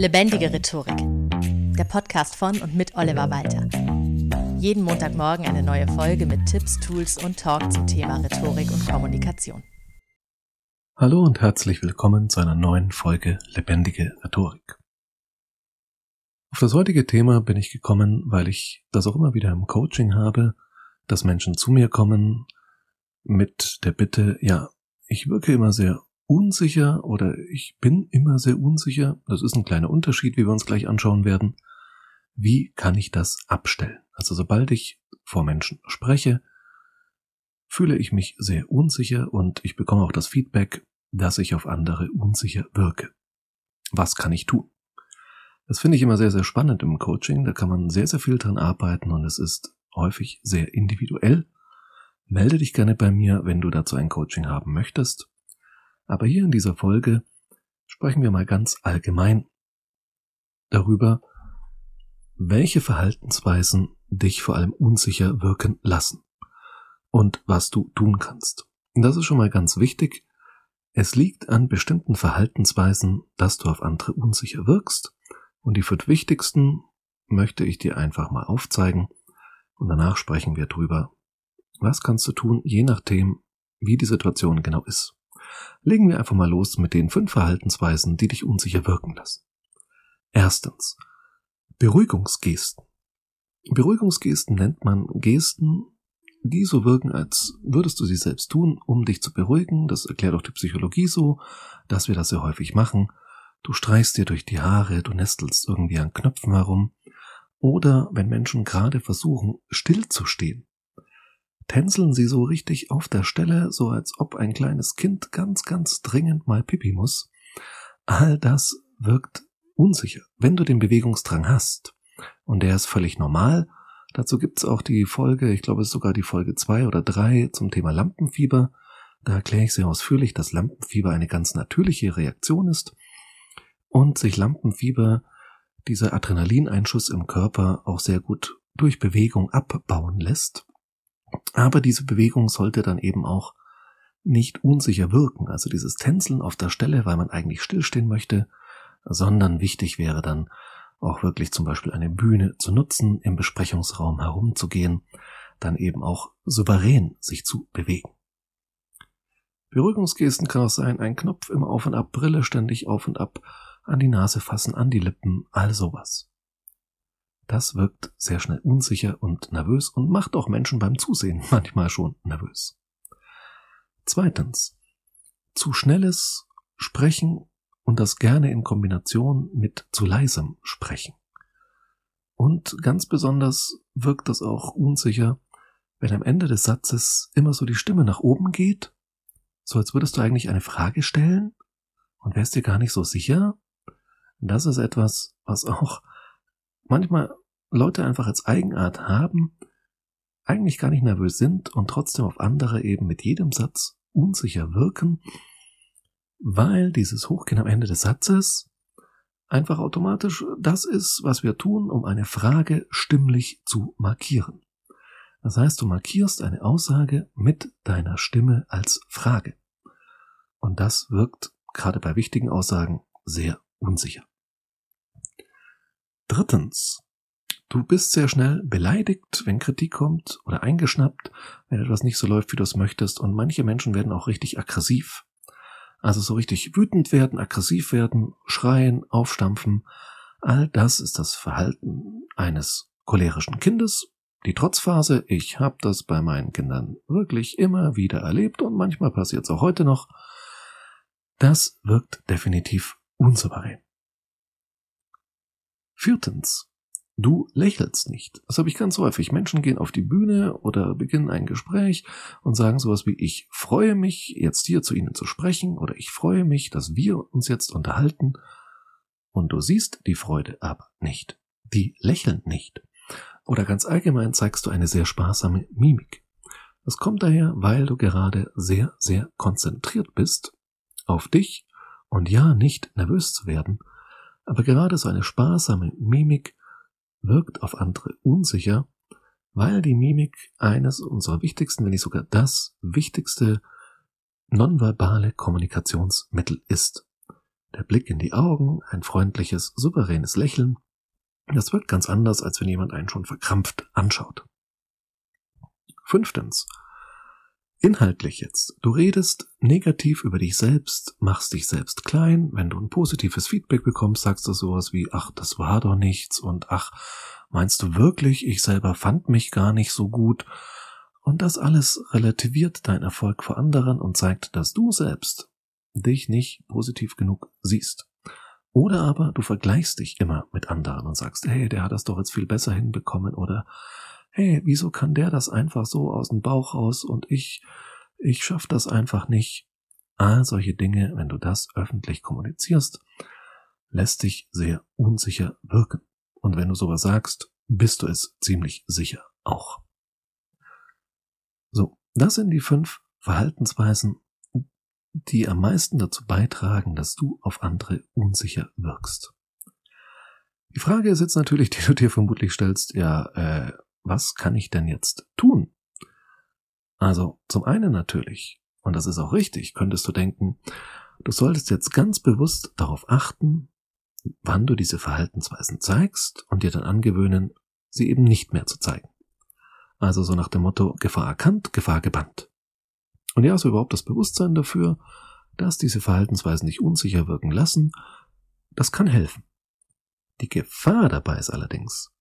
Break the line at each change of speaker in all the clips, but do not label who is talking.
Lebendige Rhetorik. Der Podcast von und mit Oliver Walter. Jeden Montagmorgen eine neue Folge mit Tipps, Tools und Talk zum Thema Rhetorik und Kommunikation.
Hallo und herzlich willkommen zu einer neuen Folge Lebendige Rhetorik. Auf das heutige Thema bin ich gekommen, weil ich das auch immer wieder im Coaching habe, dass Menschen zu mir kommen mit der Bitte, ja, ich wirke immer sehr unsicher oder ich bin immer sehr unsicher, das ist ein kleiner Unterschied, wie wir uns gleich anschauen werden. Wie kann ich das abstellen? Also sobald ich vor Menschen spreche, fühle ich mich sehr unsicher und ich bekomme auch das Feedback, dass ich auf andere unsicher wirke. Was kann ich tun? Das finde ich immer sehr, sehr spannend im Coaching. Da kann man sehr, sehr viel dran arbeiten und es ist häufig sehr individuell. Melde dich gerne bei mir, wenn du dazu ein Coaching haben möchtest. Aber hier in dieser Folge sprechen wir mal ganz allgemein darüber, welche Verhaltensweisen dich vor allem unsicher wirken lassen und was du tun kannst. Und das ist schon mal ganz wichtig. Es liegt an bestimmten Verhaltensweisen, dass du auf andere unsicher wirkst und die fünf wichtigsten möchte ich dir einfach mal aufzeigen und danach sprechen wir drüber, was kannst du tun, je nachdem, wie die Situation genau ist. Legen wir einfach mal los mit den fünf Verhaltensweisen, die dich unsicher wirken lassen. Erstens. Beruhigungsgesten. Beruhigungsgesten nennt man Gesten, die so wirken, als würdest du sie selbst tun, um dich zu beruhigen. Das erklärt auch die Psychologie so, dass wir das sehr häufig machen. Du streichst dir durch die Haare, du nestelst irgendwie an Knöpfen herum. Oder wenn Menschen gerade versuchen, stillzustehen, tänzeln sie so richtig auf der Stelle, so als ob ein kleines Kind ganz, ganz dringend mal pipi muss. All das wirkt unsicher, wenn du den Bewegungsdrang hast. Und der ist völlig normal. Dazu gibt's auch die Folge, ich glaube es ist sogar die Folge zwei oder drei zum Thema Lampenfieber. Da erkläre ich sehr ausführlich, dass Lampenfieber eine ganz natürliche Reaktion ist und sich Lampenfieber, dieser Adrenalineinschuss im Körper, auch sehr gut durch Bewegung abbauen lässt. Aber diese Bewegung sollte dann eben auch nicht unsicher wirken, also dieses Tänzeln auf der Stelle, weil man eigentlich stillstehen möchte, sondern wichtig wäre dann auch wirklich zum Beispiel eine Bühne zu nutzen, im Besprechungsraum herumzugehen, dann eben auch souverän sich zu bewegen. Beruhigungsgesten kann auch sein, ein Knopf immer auf und ab, Brille ständig auf und ab, an die Nase fassen, an die Lippen, all sowas. Das wirkt sehr schnell unsicher und nervös und macht auch Menschen beim Zusehen manchmal schon nervös. Zweitens. Zu schnelles Sprechen und das gerne in Kombination mit zu leisem Sprechen. Und ganz besonders wirkt das auch unsicher, wenn am Ende des Satzes immer so die Stimme nach oben geht, so als würdest du eigentlich eine Frage stellen und wärst dir gar nicht so sicher. Das ist etwas, was auch manchmal Leute einfach als Eigenart haben, eigentlich gar nicht nervös sind und trotzdem auf andere eben mit jedem Satz unsicher wirken, weil dieses Hochgehen am Ende des Satzes einfach automatisch das ist, was wir tun, um eine Frage stimmlich zu markieren. Das heißt, du markierst eine Aussage mit deiner Stimme als Frage. Und das wirkt gerade bei wichtigen Aussagen sehr unsicher. Drittens. Du bist sehr schnell beleidigt, wenn Kritik kommt oder eingeschnappt, wenn etwas nicht so läuft, wie du es möchtest. Und manche Menschen werden auch richtig aggressiv. Also so richtig wütend werden, aggressiv werden, schreien, aufstampfen. All das ist das Verhalten eines cholerischen Kindes. Die Trotzphase, ich habe das bei meinen Kindern wirklich immer wieder erlebt und manchmal passiert es auch heute noch. Das wirkt definitiv unsouverän. Viertens. Du lächelst nicht. Das habe ich ganz häufig. Menschen gehen auf die Bühne oder beginnen ein Gespräch und sagen sowas wie ich freue mich, jetzt hier zu Ihnen zu sprechen oder ich freue mich, dass wir uns jetzt unterhalten. Und du siehst die Freude aber nicht. Die lächeln nicht. Oder ganz allgemein zeigst du eine sehr sparsame Mimik. Das kommt daher, weil du gerade sehr, sehr konzentriert bist auf dich und ja, nicht nervös zu werden, aber gerade so eine sparsame Mimik wirkt auf andere unsicher, weil die Mimik eines unserer wichtigsten, wenn nicht sogar das wichtigste nonverbale Kommunikationsmittel ist. der Blick in die Augen, ein freundliches, souveränes Lächeln. Das wirkt ganz anders, als wenn jemand einen schon verkrampft anschaut. Fünftens. Inhaltlich jetzt. Du redest negativ über dich selbst, machst dich selbst klein. Wenn du ein positives Feedback bekommst, sagst du sowas wie, ach, das war doch nichts und ach, meinst du wirklich, ich selber fand mich gar nicht so gut? Und das alles relativiert dein Erfolg vor anderen und zeigt, dass du selbst dich nicht positiv genug siehst. Oder aber du vergleichst dich immer mit anderen und sagst, hey, der hat das doch jetzt viel besser hinbekommen oder hey, wieso kann der das einfach so aus dem Bauch raus und ich, ich schaff das einfach nicht. All solche Dinge, wenn du das öffentlich kommunizierst, lässt dich sehr unsicher wirken. Und wenn du sowas sagst, bist du es ziemlich sicher auch. So, das sind die fünf Verhaltensweisen, die am meisten dazu beitragen, dass du auf andere unsicher wirkst. Die Frage ist jetzt natürlich, die du dir vermutlich stellst, ja, äh, was kann ich denn jetzt tun? Also zum einen natürlich, und das ist auch richtig, könntest du denken, du solltest jetzt ganz bewusst darauf achten, wann du diese Verhaltensweisen zeigst und dir dann angewöhnen, sie eben nicht mehr zu zeigen. Also so nach dem Motto Gefahr erkannt, Gefahr gebannt. Und ja, so überhaupt das Bewusstsein dafür, dass diese Verhaltensweisen dich unsicher wirken lassen, das kann helfen. Die Gefahr dabei ist allerdings,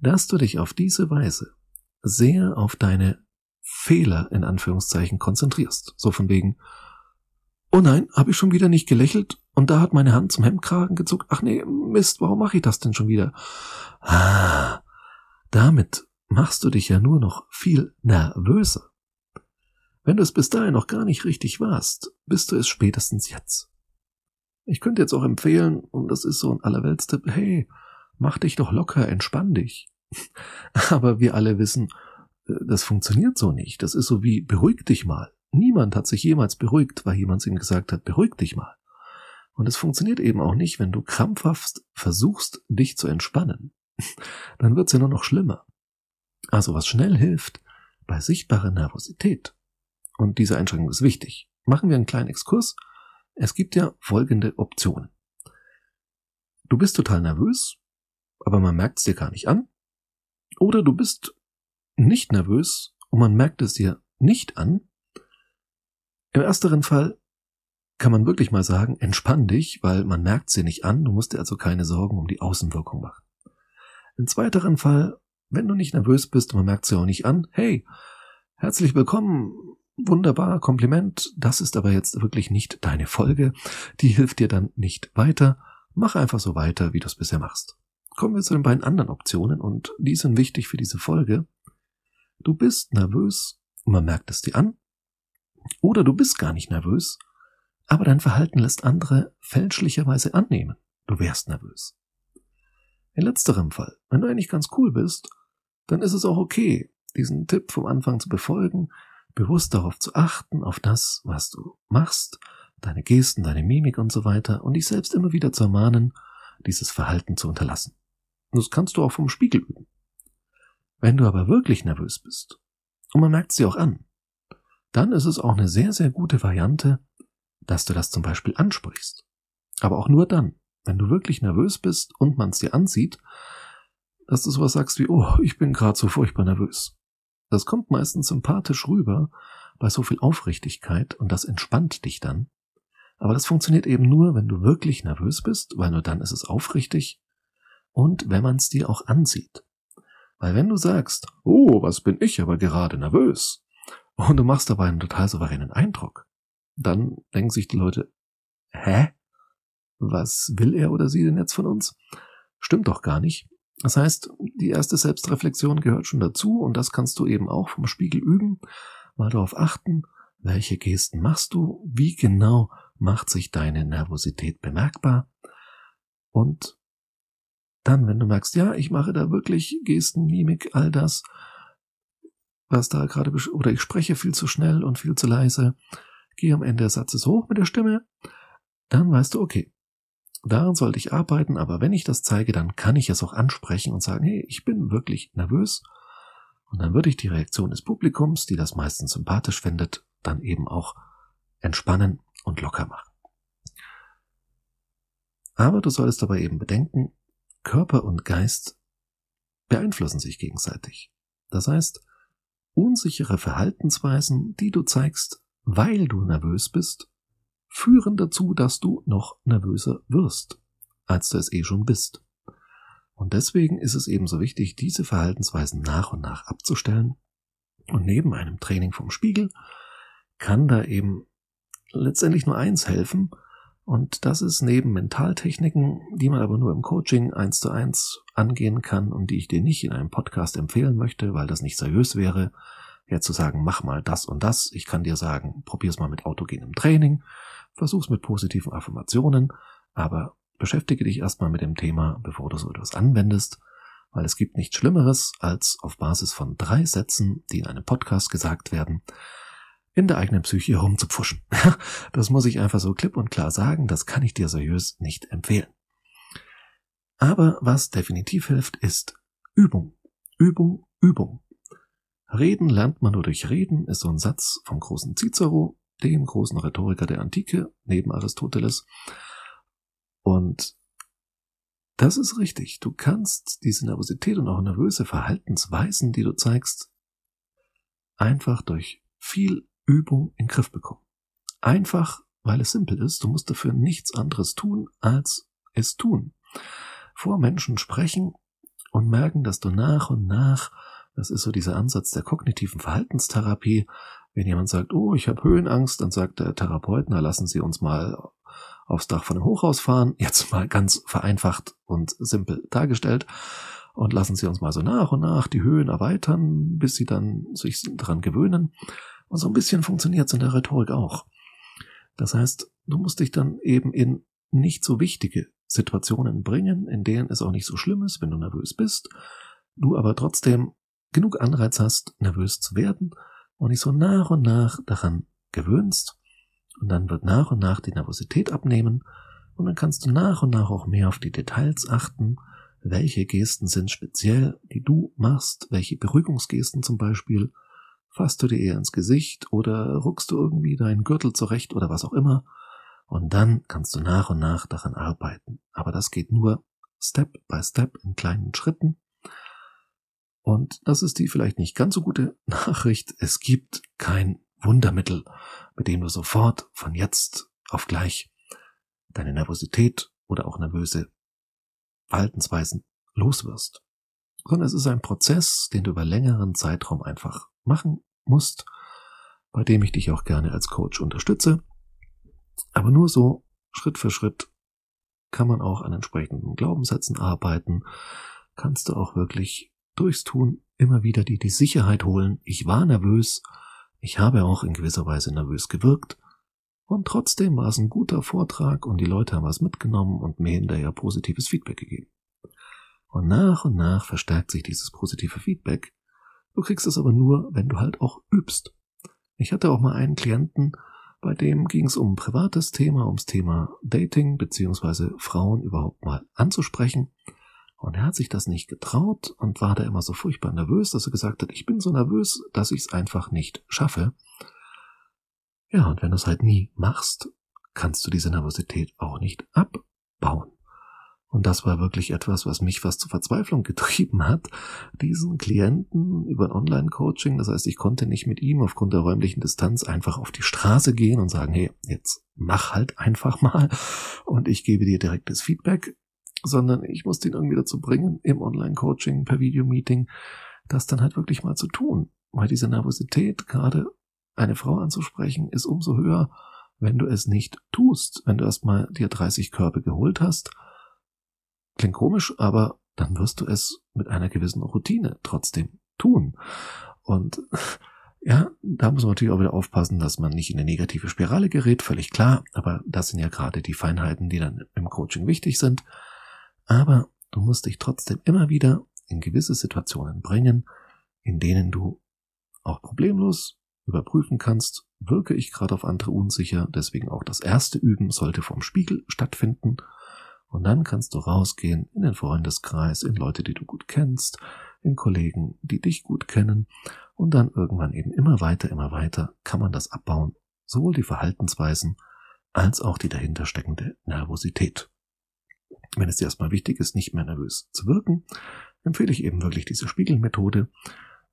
dass du dich auf diese Weise sehr auf deine Fehler in Anführungszeichen konzentrierst. So von wegen, oh nein, habe ich schon wieder nicht gelächelt und da hat meine Hand zum Hemdkragen gezuckt. Ach nee, Mist, warum mache ich das denn schon wieder? Ah, damit machst du dich ja nur noch viel nervöser. Wenn du es bis dahin noch gar nicht richtig warst, bist du es spätestens jetzt. Ich könnte jetzt auch empfehlen, und das ist so ein Allerweltstipp, hey, mach dich doch locker, entspann dich. Aber wir alle wissen, äh, das funktioniert so nicht. Das ist so wie beruhig dich mal. Niemand hat sich jemals beruhigt, weil jemand ihm gesagt hat, beruhig dich mal. Und es funktioniert eben auch nicht, wenn du krampfhaft versuchst, dich zu entspannen. Dann wird's ja nur noch schlimmer. Also was schnell hilft, bei sichtbarer Nervosität. Und diese Einschränkung ist wichtig. Machen wir einen kleinen Exkurs. Es gibt ja folgende Optionen. Du bist total nervös, aber man merkt es dir gar nicht an. Oder du bist nicht nervös und man merkt es dir nicht an. Im ersteren Fall kann man wirklich mal sagen, entspann dich, weil man merkt dir nicht an, du musst dir also keine Sorgen um die Außenwirkung machen. Im zweiteren Fall, wenn du nicht nervös bist und man merkt dir auch nicht an, hey, herzlich willkommen, wunderbar, Kompliment, das ist aber jetzt wirklich nicht deine Folge, die hilft dir dann nicht weiter, mach einfach so weiter, wie du es bisher machst. Kommen wir zu den beiden anderen Optionen und die sind wichtig für diese Folge. Du bist nervös und man merkt es dir an. Oder du bist gar nicht nervös, aber dein Verhalten lässt andere fälschlicherweise annehmen, du wärst nervös. In letzterem Fall, wenn du eigentlich ganz cool bist, dann ist es auch okay, diesen Tipp vom Anfang zu befolgen, bewusst darauf zu achten, auf das, was du machst, deine Gesten, deine Mimik und so weiter und dich selbst immer wieder zu ermahnen, dieses Verhalten zu unterlassen. Das kannst du auch vom Spiegel üben. Wenn du aber wirklich nervös bist, und man merkt dir auch an, dann ist es auch eine sehr, sehr gute Variante, dass du das zum Beispiel ansprichst. Aber auch nur dann, wenn du wirklich nervös bist und man es dir ansieht, dass du sowas sagst wie, oh, ich bin gerade so furchtbar nervös. Das kommt meistens sympathisch rüber bei so viel Aufrichtigkeit und das entspannt dich dann. Aber das funktioniert eben nur, wenn du wirklich nervös bist, weil nur dann ist es aufrichtig und wenn man es dir auch ansieht. Weil wenn du sagst, oh, was bin ich aber gerade nervös, und du machst dabei einen total souveränen Eindruck, dann denken sich die Leute, hä? Was will er oder sie denn jetzt von uns? Stimmt doch gar nicht. Das heißt, die erste Selbstreflexion gehört schon dazu und das kannst du eben auch vom Spiegel üben, mal darauf achten, welche Gesten machst du, wie genau macht sich deine Nervosität bemerkbar und dann, wenn du merkst, ja, ich mache da wirklich Gesten, Mimik, all das, was da gerade, oder ich spreche viel zu schnell und viel zu leise, gehe am Ende des Satzes hoch mit der Stimme, dann weißt du, okay, daran sollte ich arbeiten, aber wenn ich das zeige, dann kann ich es auch ansprechen und sagen, hey, ich bin wirklich nervös. Und dann würde ich die Reaktion des Publikums, die das meistens sympathisch findet, dann eben auch entspannen und locker machen. Aber du solltest dabei eben bedenken, Körper und Geist beeinflussen sich gegenseitig. Das heißt, unsichere Verhaltensweisen, die du zeigst, weil du nervös bist, führen dazu, dass du noch nervöser wirst, als du es eh schon bist. Und deswegen ist es ebenso wichtig, diese Verhaltensweisen nach und nach abzustellen. Und neben einem Training vom Spiegel kann da eben letztendlich nur eins helfen, und das ist neben Mentaltechniken, die man aber nur im Coaching eins zu eins angehen kann und die ich dir nicht in einem Podcast empfehlen möchte, weil das nicht seriös wäre, ja zu sagen, mach mal das und das. Ich kann dir sagen, probier's mal mit autogenem Training, versuch's mit positiven Affirmationen, aber beschäftige dich erstmal mit dem Thema, bevor du so etwas anwendest, weil es gibt nichts Schlimmeres, als auf Basis von drei Sätzen, die in einem Podcast gesagt werden, in der eigenen Psyche herumzupfuschen. Das muss ich einfach so klipp und klar sagen, das kann ich dir seriös nicht empfehlen. Aber was definitiv hilft, ist Übung. Übung, Übung. Reden lernt man nur durch Reden, ist so ein Satz vom großen Cicero, dem großen Rhetoriker der Antike, neben Aristoteles. Und das ist richtig. Du kannst diese Nervosität und auch nervöse Verhaltensweisen, die du zeigst, einfach durch viel Übung in den Griff bekommen. Einfach, weil es simpel ist. Du musst dafür nichts anderes tun, als es tun. Vor Menschen sprechen und merken, dass du nach und nach, das ist so dieser Ansatz der kognitiven Verhaltenstherapie, wenn jemand sagt, oh, ich habe Höhenangst, dann sagt der Therapeut, na lassen Sie uns mal aufs Dach von einem Hochhaus fahren, jetzt mal ganz vereinfacht und simpel dargestellt, und lassen Sie uns mal so nach und nach die Höhen erweitern, bis Sie dann sich daran gewöhnen. Und so ein bisschen funktioniert es in der Rhetorik auch. Das heißt, du musst dich dann eben in nicht so wichtige Situationen bringen, in denen es auch nicht so schlimm ist, wenn du nervös bist, du aber trotzdem genug Anreiz hast, nervös zu werden und dich so nach und nach daran gewöhnst. Und dann wird nach und nach die Nervosität abnehmen und dann kannst du nach und nach auch mehr auf die Details achten, welche Gesten sind speziell, die du machst, welche Beruhigungsgesten zum Beispiel, fasst du dir eher ins Gesicht oder ruckst du irgendwie deinen Gürtel zurecht oder was auch immer. Und dann kannst du nach und nach daran arbeiten. Aber das geht nur Step by Step in kleinen Schritten. Und das ist die vielleicht nicht ganz so gute Nachricht. Es gibt kein Wundermittel, mit dem du sofort von jetzt auf gleich deine Nervosität oder auch nervöse Verhaltensweisen loswirst. Sondern es ist ein Prozess, den du über längeren Zeitraum einfach machen musst, bei dem ich dich auch gerne als Coach unterstütze. Aber nur so Schritt für Schritt kann man auch an entsprechenden Glaubenssätzen arbeiten, kannst du auch wirklich durchs Tun immer wieder die, die Sicherheit holen. Ich war nervös, ich habe auch in gewisser Weise nervös gewirkt, und trotzdem war es ein guter Vortrag und die Leute haben was mitgenommen und mir hinterher positives Feedback gegeben. Und nach und nach verstärkt sich dieses positive Feedback Du kriegst es aber nur, wenn du halt auch übst. Ich hatte auch mal einen Klienten, bei dem ging es um ein privates Thema, ums Thema Dating beziehungsweise Frauen überhaupt mal anzusprechen. Und er hat sich das nicht getraut und war da immer so furchtbar nervös, dass er gesagt hat, ich bin so nervös, dass ich es einfach nicht schaffe. Ja, und wenn du es halt nie machst, kannst du diese Nervosität auch nicht abbauen. Und das war wirklich etwas, was mich fast zur Verzweiflung getrieben hat, diesen Klienten über Online-Coaching. Das heißt, ich konnte nicht mit ihm aufgrund der räumlichen Distanz einfach auf die Straße gehen und sagen, hey, jetzt mach halt einfach mal und ich gebe dir direktes Feedback, sondern ich musste ihn irgendwie dazu bringen, im Online-Coaching, per Videomeeting, das dann halt wirklich mal zu tun. Weil diese Nervosität, gerade eine Frau anzusprechen, ist umso höher, wenn du es nicht tust. Wenn du erstmal dir 30 Körbe geholt hast, Klingt komisch, aber dann wirst du es mit einer gewissen Routine trotzdem tun. Und ja, da muss man natürlich auch wieder aufpassen, dass man nicht in eine negative Spirale gerät, völlig klar. Aber das sind ja gerade die Feinheiten, die dann im Coaching wichtig sind. Aber du musst dich trotzdem immer wieder in gewisse Situationen bringen, in denen du auch problemlos überprüfen kannst, wirke ich gerade auf andere unsicher, deswegen auch das erste Üben sollte vom Spiegel stattfinden und dann kannst du rausgehen in den Freundeskreis, in Leute, die du gut kennst, in Kollegen, die dich gut kennen. Und dann irgendwann eben immer weiter, immer weiter kann man das abbauen. Sowohl die Verhaltensweisen als auch die dahinter steckende Nervosität. Wenn es dir erstmal wichtig ist, nicht mehr nervös zu wirken, empfehle ich eben wirklich diese Spiegelmethode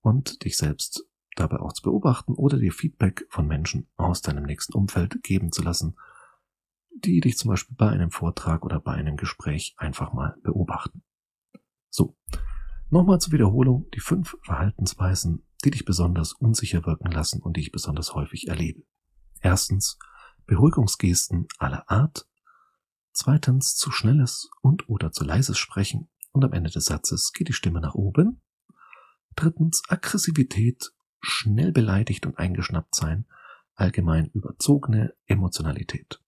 und dich selbst dabei auch zu beobachten oder dir Feedback von Menschen aus deinem nächsten Umfeld geben zu lassen, die dich zum Beispiel bei einem Vortrag oder bei einem Gespräch einfach mal beobachten. So, nochmal zur Wiederholung die fünf Verhaltensweisen, die dich besonders unsicher wirken lassen und die ich besonders häufig erlebe. Erstens, Beruhigungsgesten aller Art. Zweitens, zu schnelles und oder zu leises Sprechen und am Ende des Satzes geht die Stimme nach oben. Drittens, Aggressivität, schnell beleidigt und eingeschnappt sein, allgemein überzogene Emotionalität.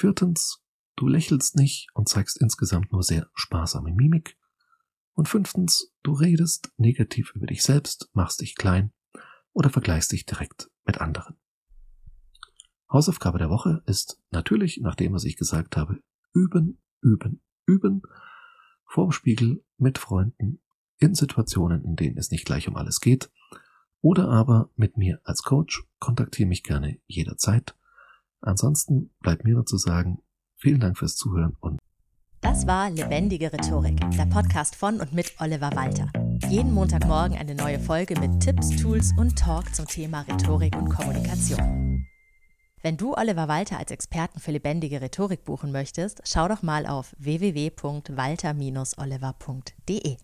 Viertens, du lächelst nicht und zeigst insgesamt nur sehr sparsame Mimik. Und fünftens, du redest negativ über dich selbst, machst dich klein oder vergleichst dich direkt mit anderen. Hausaufgabe der Woche ist natürlich, nachdem was ich gesagt habe, üben, üben, üben, vorm Spiegel, mit Freunden, in Situationen, in denen es nicht gleich um alles geht, oder aber mit mir als Coach, kontaktiere mich gerne jederzeit. Ansonsten bleibt mir nur zu sagen, vielen Dank fürs Zuhören und
das war Lebendige Rhetorik, der Podcast von und mit Oliver Walter. Jeden Montagmorgen eine neue Folge mit Tipps, Tools und Talk zum Thema Rhetorik und Kommunikation. Wenn du Oliver Walter als Experten für lebendige Rhetorik buchen möchtest, schau doch mal auf www.walter-oliver.de.